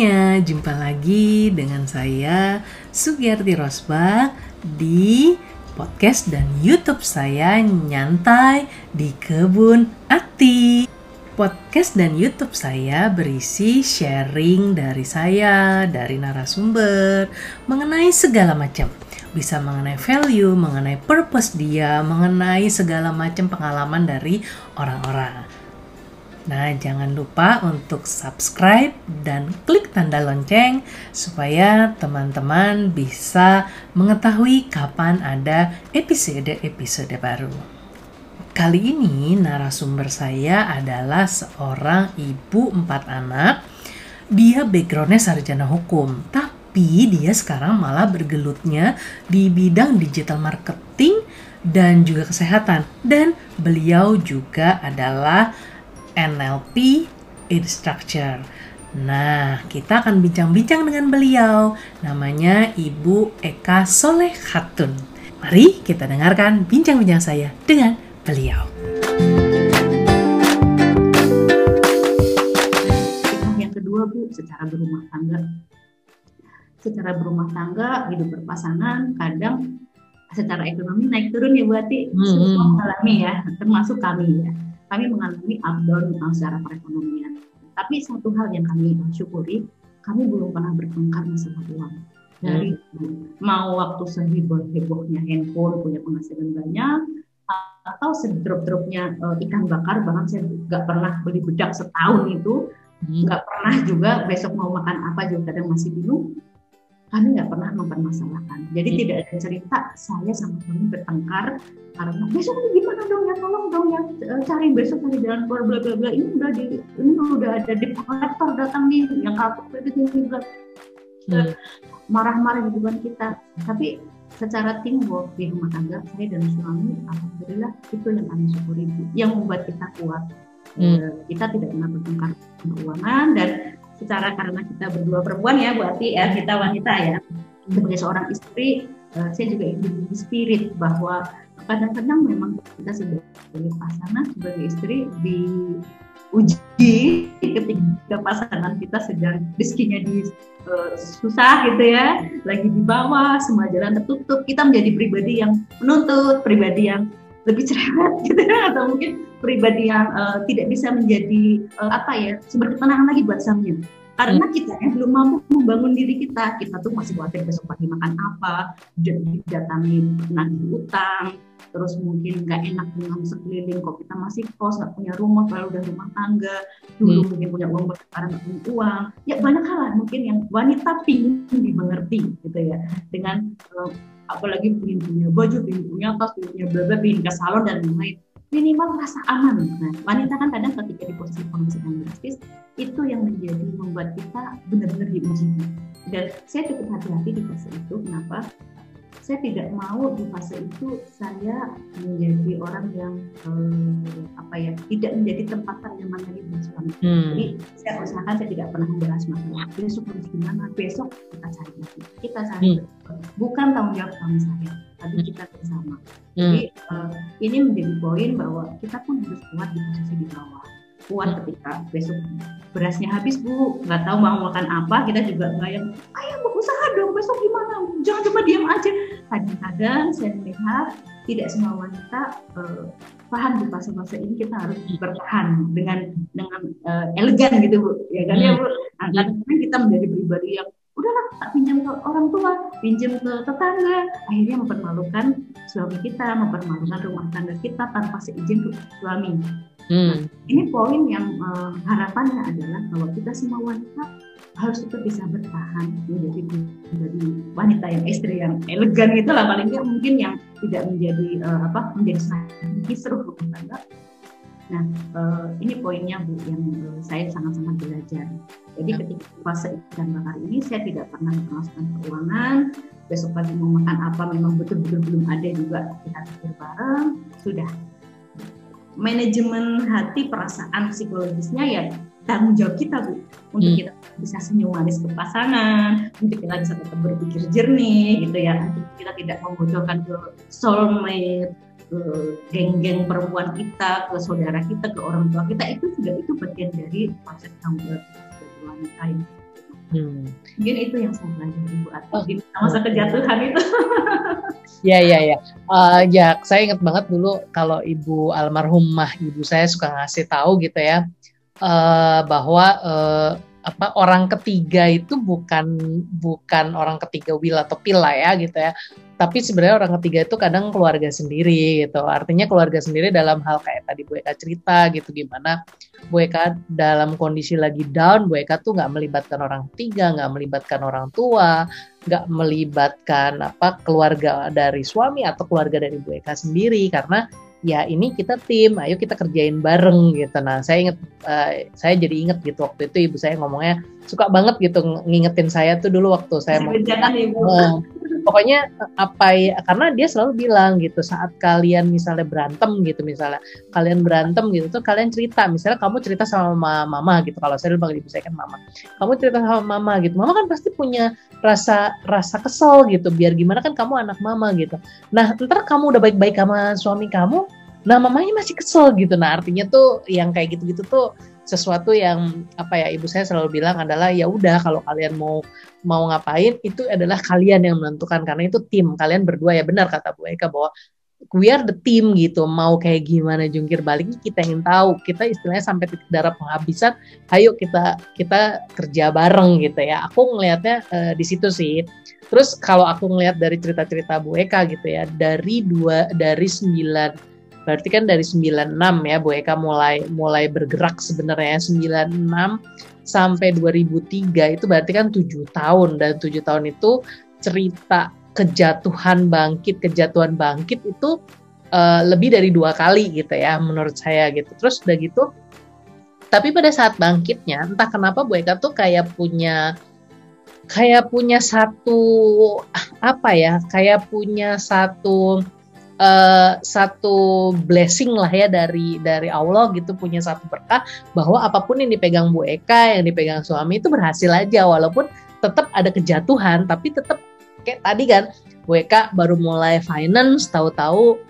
semuanya, jumpa lagi dengan saya Sugiyarti Rosba di podcast dan YouTube saya Nyantai di Kebun Ati. Podcast dan YouTube saya berisi sharing dari saya, dari narasumber, mengenai segala macam. Bisa mengenai value, mengenai purpose dia, mengenai segala macam pengalaman dari orang-orang. Nah, jangan lupa untuk subscribe dan klik tanda lonceng supaya teman-teman bisa mengetahui kapan ada episode-episode baru. Kali ini narasumber saya adalah seorang ibu empat anak. Dia backgroundnya sarjana hukum, tapi dia sekarang malah bergelutnya di bidang digital marketing dan juga kesehatan. Dan beliau juga adalah NLP Instructor. Nah, kita akan bincang-bincang dengan beliau. Namanya Ibu Eka Soleh Khatun. Mari kita dengarkan bincang-bincang saya dengan beliau. Yang kedua, Bu, secara berumah tangga. Secara berumah tangga, hidup berpasangan, kadang secara ekonomi naik turun ya Bu Ati. Hmm. Semua mengalami ya, termasuk kami ya kami mengalami up down secara perekonomian. Tapi satu hal yang kami syukuri, kami belum pernah bertengkar masalah uang. Dari hmm. mau waktu seheboh-hebohnya handphone punya penghasilan banyak, atau sedrop-dropnya uh, ikan bakar, bahkan saya nggak pernah beli bedak setahun itu, hmm. nggak hmm. pernah juga besok mau makan apa juga kadang masih bingung kami nggak pernah mempermasalahkan. Jadi hmm. tidak ada cerita saya sama suami bertengkar karena besok ini gimana dong ya tolong dong ya eh, cari besok cari jalan keluar bla bla bla ini udah di ini udah ada di kolektor datang nih yang kapok itu ini hmm. marah-marah di depan kita. Tapi secara teamwork di rumah tangga saya dan suami alhamdulillah itu yang kami syukuri yang membuat kita kuat. Hmm. Eh, kita tidak pernah bertengkar keuangan dan secara karena kita berdua perempuan ya berarti ya kita wanita ya. Sebagai seorang istri uh, saya juga ingin spirit bahwa kadang-kadang memang kita sebagai pasangan sebagai istri diuji ketika pasangan kita sedang rezekinya di uh, susah gitu ya lagi di bawah semua jalan tertutup kita menjadi pribadi yang menuntut pribadi yang lebih cerewet gitu ya atau mungkin pribadi yang uh, tidak bisa menjadi uh, apa ya sumber ketenangan lagi buat suaminya karena hmm. kita yang belum mampu membangun diri kita kita tuh masih khawatir besok pagi makan apa didatangi nagih utang terus mungkin nggak enak dengan sekeliling kok kita masih kos nggak punya rumah kalau udah rumah tangga dulu hmm. mungkin punya uang sekarang nggak punya uang ya banyak hal lah mungkin yang wanita pingin dimengerti gitu ya dengan uh, apalagi pengen punya baju pengen punya tas pengen punya bla pengen ke salon dan lain-lain minimal rasa aman. Nah, wanita kan kadang ketika di posisi kondisi yang drastis, itu yang menjadi membuat kita benar-benar diuji. Dan saya cukup hati-hati di fase itu. Kenapa? Saya tidak mau di fase itu saya menjadi orang yang eh, apa ya tidak menjadi tempatan yang mana di suami. Hmm. Jadi saya usahakan saya tidak pernah membahas masalah besok harus gimana, besok kita cari lagi, kita cari hmm. bukan tanggung jawab suami saya tapi hmm. kita bersama. Hmm. Jadi uh, ini menjadi poin bahwa kita pun harus kuat di posisi di bawah. Kuat hmm. ketika besok berasnya habis bu, nggak tahu mau makan apa, kita juga nggak yang, ayo usaha dong besok gimana? Jangan cuma diam aja. Kadang-kadang saya melihat tidak semua wanita uh, paham di fase-fase ini kita harus bertahan dengan dengan uh, elegan gitu bu, ya kan ya bu. Nah, kadang-kadang kita menjadi pribadi yang udahlah tak pinjam ke orang tua pinjam ke tetangga akhirnya mempermalukan suami kita mempermalukan rumah tangga kita tanpa seizin suami hmm. nah, ini poin yang uh, harapannya adalah bahwa kita semua wanita harus tetap bisa bertahan menjadi menjadi wanita yang istri yang elegan itu lah paling tidak mungkin yang tidak menjadi uh, apa menjadi kisruh rumah tangga Nah, uh, ini poinnya Bu yang uh, saya sangat-sangat belajar. Jadi ya. ketika fase ikan bakar ini saya tidak pernah memasukkan keuangan. Besok pagi mau makan apa memang betul-betul belum ada juga kita pikir bareng. Sudah. Manajemen hati, perasaan psikologisnya ya tanggung jawab kita bu. Untuk hmm. kita bisa senyum manis ke pasangan, untuk kita bisa tetap berpikir jernih gitu ya, untuk kita tidak membocorkan ke soulmate ke geng-geng perempuan kita, ke saudara kita, ke orang tua kita. Itu juga itu bagian dari proses tanggung jawab sebagai wanita yang Hmm. Mungkin itu yang saya pelajari Bu Ati oh. di masa kejatuhan itu. ya ya ya. Uh, ya saya ingat banget dulu kalau ibu almarhumah ibu saya suka ngasih tahu gitu ya uh, bahwa uh, apa orang ketiga itu bukan bukan orang ketiga will atau pil lah ya gitu ya. Tapi sebenarnya orang ketiga itu kadang keluarga sendiri gitu. Artinya keluarga sendiri dalam hal kayak tadi Bu Eka cerita gitu. Gimana Bu Eka dalam kondisi lagi down Bu Eka tuh nggak melibatkan orang ketiga nggak melibatkan orang tua nggak melibatkan apa keluarga dari suami atau keluarga dari Bu Eka sendiri. Karena ya ini kita tim, ayo kita kerjain bareng gitu. Nah, saya inget, uh, saya jadi inget gitu waktu itu ibu saya ngomongnya suka banget gitu ngingetin saya tuh dulu waktu saya mau. Jangan ibu. Uh, pokoknya apa ya karena dia selalu bilang gitu saat kalian misalnya berantem gitu misalnya kalian berantem gitu tuh kalian cerita misalnya kamu cerita sama mama, gitu kalau saya dulu ibu saya kan mama kamu cerita sama mama gitu mama kan pasti punya rasa rasa kesel gitu biar gimana kan kamu anak mama gitu. Nah ntar kamu udah baik-baik sama suami kamu nah mamanya masih kesel gitu nah artinya tuh yang kayak gitu-gitu tuh sesuatu yang apa ya ibu saya selalu bilang adalah ya udah kalau kalian mau mau ngapain itu adalah kalian yang menentukan. Karena itu tim kalian berdua ya benar kata Bu Eka bahwa we are the team gitu mau kayak gimana jungkir baliknya kita ingin tahu. Kita istilahnya sampai titik darah penghabisan ayo kita kita kerja bareng gitu ya. Aku ngelihatnya uh, di situ sih. Terus kalau aku ngelihat dari cerita-cerita Bu Eka gitu ya dari dua dari sembilan Berarti kan dari 96 ya Bu Eka mulai mulai bergerak sebenarnya 96 sampai 2003 itu berarti kan tujuh tahun. Dan tujuh tahun itu cerita kejatuhan bangkit kejatuhan bangkit itu uh, lebih dari dua kali gitu ya menurut saya gitu. Terus udah gitu tapi pada saat bangkitnya entah kenapa Bu Eka tuh kayak punya kayak punya satu apa ya kayak punya satu uh, satu blessing lah ya dari dari Allah gitu punya satu berkah bahwa apa pun yang dipegang Bu Eka yang dipegang suami itu berhasil aja walaupun tetap ada kejatuhan tapi tetap kayak tadi kan Bu Eka baru mulai finance tahu-tahu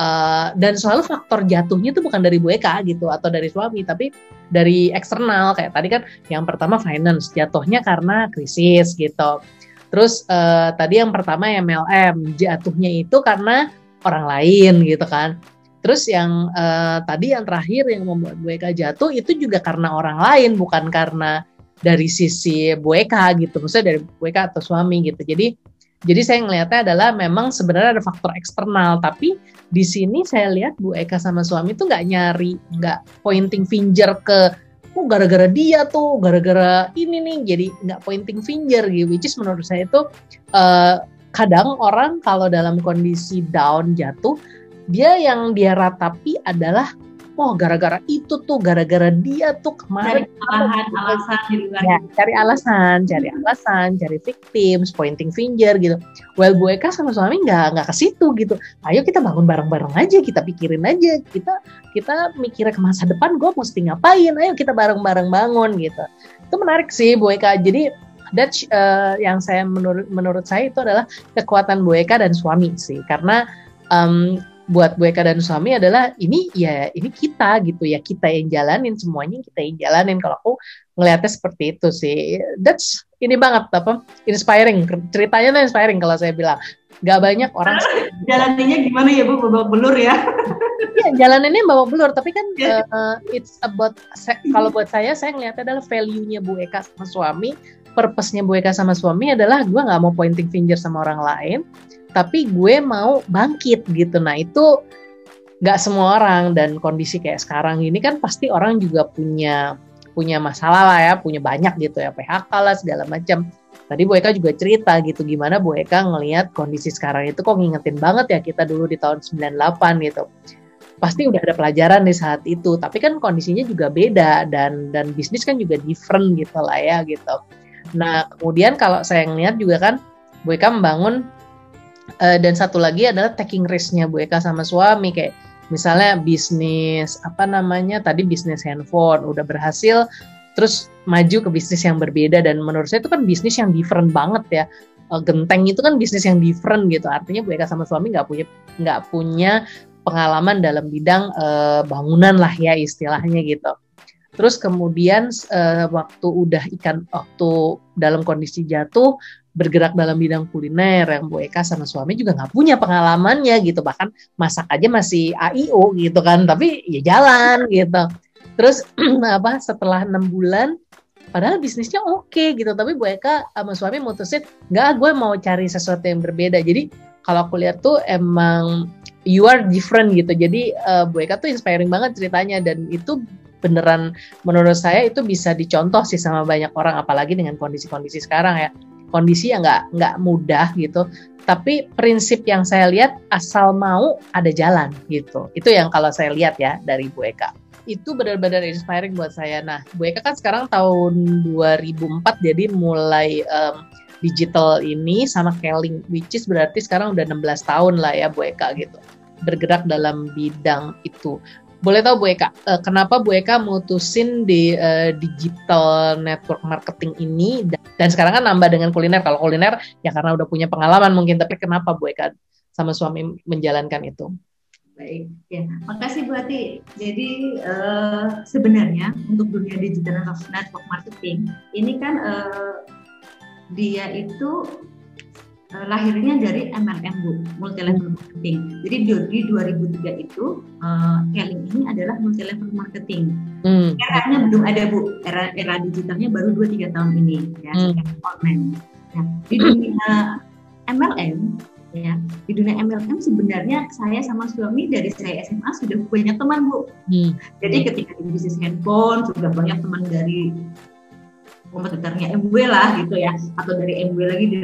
uh, dan selalu faktor jatuhnya itu bukan dari Bu Eka gitu atau dari suami tapi dari eksternal. Kayak tadi kan yang pertama finance jatuhnya karena krisis gitu. Terus uh, tadi yang pertama MLM jatuhnya itu karena orang lain gitu kan. Terus yang uh, tadi yang terakhir yang membuat Bu Eka jatuh itu juga karena orang lain bukan karena dari sisi Bu Eka gitu. Maksudnya dari Bu Eka atau suami gitu. Jadi jadi saya ngelihatnya adalah memang sebenarnya ada faktor eksternal tapi di sini saya lihat Bu Eka sama suami itu nggak nyari nggak pointing finger ke oh gara-gara dia tuh gara-gara ini nih jadi nggak pointing finger gitu which is menurut saya itu uh, kadang orang kalau dalam kondisi down jatuh dia yang dia ratapi adalah oh gara-gara itu tuh gara-gara dia tuh kemarin cari alasan luar. Ya, cari alasan cari alasan cari victims pointing finger gitu. Well Bu Eka sama suami nggak nggak ke situ gitu. Ayo kita bangun bareng-bareng aja kita pikirin aja. Kita kita mikirnya ke masa depan gue mesti ngapain? Ayo kita bareng-bareng bangun gitu. Itu menarik sih Bu Eka jadi that uh, yang saya menurut menurut saya itu adalah kekuatan Bu Eka dan suami sih. Karena um, buat Bu Eka dan suami adalah ini ya ini kita gitu ya. Kita yang jalanin semuanya kita yang jalanin. Kalau aku ngelihatnya seperti itu sih. That's ini banget apa inspiring. Ceritanya tuh inspiring kalau saya bilang. Nggak banyak orang jalaninnya gimana ya Bu? Bawa belur ya? Ya jalaninnya bawa belur. Tapi kan uh, it's about kalau buat saya saya ngelihatnya adalah value-nya Bu Eka sama suami purpose-nya Bu Eka sama suami adalah gue nggak mau pointing finger sama orang lain, tapi gue mau bangkit gitu. Nah itu nggak semua orang dan kondisi kayak sekarang ini kan pasti orang juga punya punya masalah lah ya, punya banyak gitu ya PHK lah segala macam. Tadi Bu Eka juga cerita gitu gimana Bu Eka ngelihat kondisi sekarang itu kok ngingetin banget ya kita dulu di tahun 98 gitu. Pasti udah ada pelajaran di saat itu, tapi kan kondisinya juga beda dan dan bisnis kan juga different gitu lah ya gitu. Nah, kemudian kalau saya ngeliat juga kan Bu Eka membangun uh, dan satu lagi adalah taking risk-nya Bu Eka sama suami. Kayak misalnya bisnis apa namanya tadi bisnis handphone udah berhasil terus maju ke bisnis yang berbeda. Dan menurut saya itu kan bisnis yang different banget ya. Uh, genteng itu kan bisnis yang different gitu. Artinya Bu Eka sama suami nggak punya nggak punya pengalaman dalam bidang uh, bangunan lah ya istilahnya gitu Terus kemudian uh, waktu udah ikan waktu dalam kondisi jatuh bergerak dalam bidang kuliner yang Bu Eka sama suami juga nggak punya pengalamannya gitu. Bahkan masak aja masih AIO gitu kan tapi ya jalan gitu. Terus apa setelah enam bulan padahal bisnisnya oke okay, gitu. Tapi Bu Eka sama suami mutusin nggak gue mau cari sesuatu yang berbeda. Jadi kalau aku lihat tuh emang you are different gitu. Jadi uh, Bu Eka tuh inspiring banget ceritanya dan itu beneran menurut saya itu bisa dicontoh sih sama banyak orang apalagi dengan kondisi-kondisi sekarang ya. Kondisi yang nggak nggak mudah gitu. Tapi prinsip yang saya lihat asal mau ada jalan gitu. Itu yang kalau saya lihat ya dari Bu Eka. Itu benar-benar inspiring buat saya. Nah Bu Eka kan sekarang tahun 2004 jadi mulai um, digital ini sama Kelling which is berarti sekarang udah 16 tahun lah ya Bu Eka gitu. Bergerak dalam bidang itu boleh tahu Bu Eka, uh, kenapa Bu Eka mutusin di uh, digital network marketing ini dan, dan sekarang kan nambah dengan kuliner. Kalau kuliner ya karena udah punya pengalaman mungkin, tapi kenapa Bu Eka sama suami menjalankan itu? Baik, ya. Makasih Bu Ati. Jadi uh, sebenarnya untuk dunia digital network marketing ini kan uh, dia itu uh, lahirnya dari MLM Bu, multi level marketing. Jadi di, di 2003 itu uh, Kelly ini adalah multi level marketing. Hmm. Eranya belum ada Bu, era era digitalnya baru 2 3 tahun ini ya, hmm. online. Nah, di dunia MLM ya, di dunia MLM sebenarnya saya sama suami dari saya SMA sudah banyak teman Bu. Hmm. Jadi ketika di bisnis handphone sudah banyak teman dari kompetitornya MW lah gitu ya atau dari MW lagi di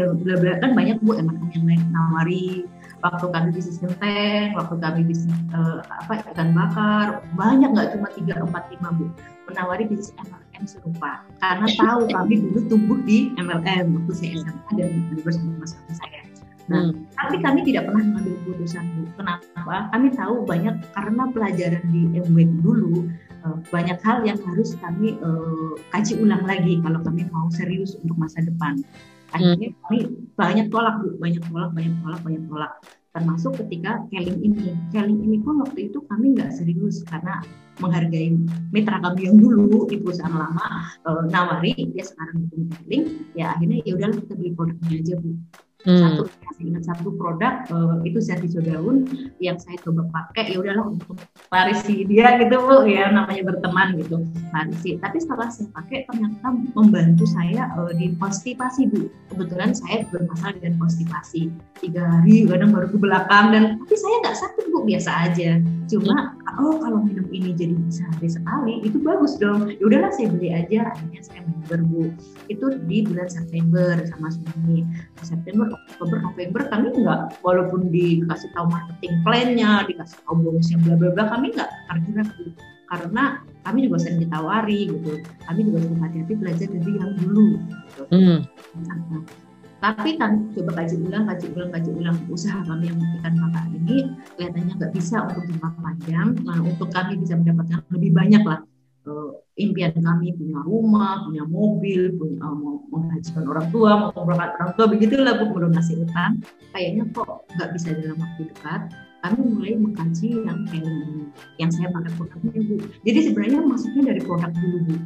kan banyak bu emang yang lain nawari waktu kami bisnis genteng, waktu kami bisnis uh, apa ikan bakar, banyak nggak cuma tiga empat lima bu menawari bisnis MLM serupa karena tahu kami dulu tumbuh di MLM waktu saya SMA dan bersama suami saya. Nah, hmm. tapi kami tidak pernah mengambil keputusan bu. Kenapa? Kami tahu banyak karena pelajaran di MW dulu banyak hal yang harus kami uh, kaji ulang lagi kalau kami mau serius untuk masa depan. Akhirnya hmm. kami banyak tolak bu, banyak tolak, banyak tolak, banyak tolak. Termasuk ketika Kelling ini, Kelling ini pun waktu itu kami nggak serius karena menghargai mitra kami yang dulu di perusahaan lama uh, nawari dia sekarang bikin Kelling, ya akhirnya ya udahlah kita beli produknya aja bu Hmm. Satu saya ingat satu produk uh, itu hijau daun yang saya coba pakai ya udahlah untuk parisi dia gitu bu ya namanya berteman gitu parisi. Tapi setelah saya pakai ternyata membantu saya uh, di konstipasi bu. Kebetulan saya bermasalah dengan konstipasi tiga hari kadang baru ke belakang dan tapi saya nggak sakit bu biasa aja. Cuma oh kalau minum ini jadi sehari sekali itu bagus dong. Ya udahlah saya beli aja akhirnya saya member bu. Itu di bulan September sama suami. September Oktober November kami nggak walaupun dikasih tahu marketing plan-nya dikasih tahu bonusnya bla bla bla kami nggak tergerak gitu karena kami juga sering ditawari gitu kami juga sering hati-hati belajar dari yang dulu gitu. Hmm. Nah, tapi kami coba kaji ulang, kaji ulang, kaji ulang usaha kami yang ikan bakar ini kelihatannya nggak bisa untuk jangka panjang. Nah, untuk kami bisa mendapatkan lebih banyak lah uh, impian kami punya rumah, punya mobil, punya uh, mau menghajikan orang tua, mau memberangkat orang tua, begitulah bu melunasi utang. Kayaknya kok nggak bisa dalam waktu dekat. Kami mulai mengkaji yang kayak ini, yang saya pakai produknya bu. Jadi sebenarnya masuknya dari produk dulu bu.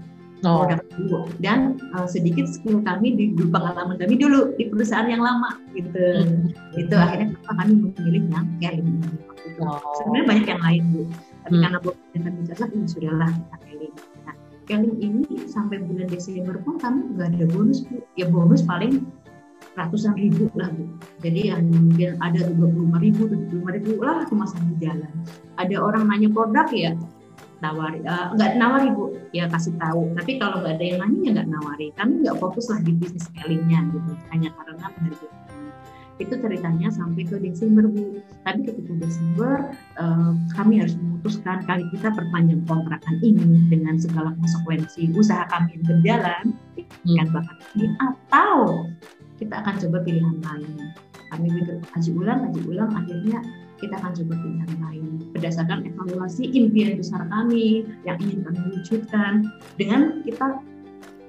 Oh. Produk dulu dan uh, sedikit skill kami di, di pengalaman kami dulu di perusahaan yang lama gitu. Hmm. Itu akhirnya kami memilih yang kayak ini. Oh. Sebenarnya banyak yang lain bu tapi hmm. karena belum dengan ijazah ya sudahlah kita keling keling ini sampai bulan Desember pun kami nggak ada bonus bu. Ya bonus paling ratusan ribu lah bu. Jadi yang mungkin ada dua puluh lima ribu tujuh puluh lima ribu lah cuma sambil jalan. Ada orang nanya produk ya nawari uh, nggak nawari bu. Ya kasih tahu. Tapi kalau nggak ada yang nanya ya nggak nawari. Kami nggak fokus lah di bisnis sellingnya gitu. Hanya karena menghargai itu ceritanya sampai ke Desember Bu. Tapi ketika Desember uh, kami harus memutuskan kali kita perpanjang kontrakan ini dengan segala konsekuensi usaha kami yang berjalan dengan bakat ini atau kita akan coba pilihan lain. Kami pikir kaji ulang, kaji ulang, akhirnya kita akan coba pilihan lain berdasarkan evaluasi impian besar kami yang ingin kami wujudkan dengan kita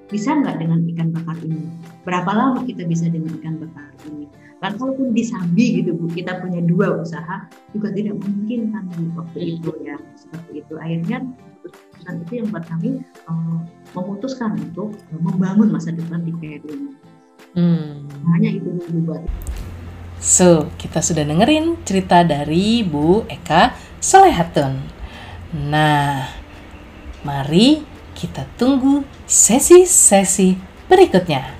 bisa nggak dengan ikan bakar ini? Berapa lama kita bisa dengan ikan bakar ini? Dan kalaupun disambi gitu Bu, kita punya dua usaha juga tidak mungkin kan waktu itu ya seperti itu. Akhirnya keputusan itu yang buat kami uh, memutuskan untuk membangun masa depan di KRI. Hmm. Hanya itu dulu buat. So, kita sudah dengerin cerita dari Bu Eka Solehatun. Nah, mari kita tunggu sesi-sesi berikutnya.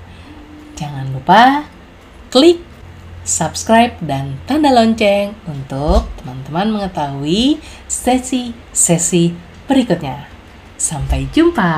Jangan lupa klik subscribe dan tanda lonceng untuk teman-teman mengetahui sesi-sesi berikutnya. Sampai jumpa.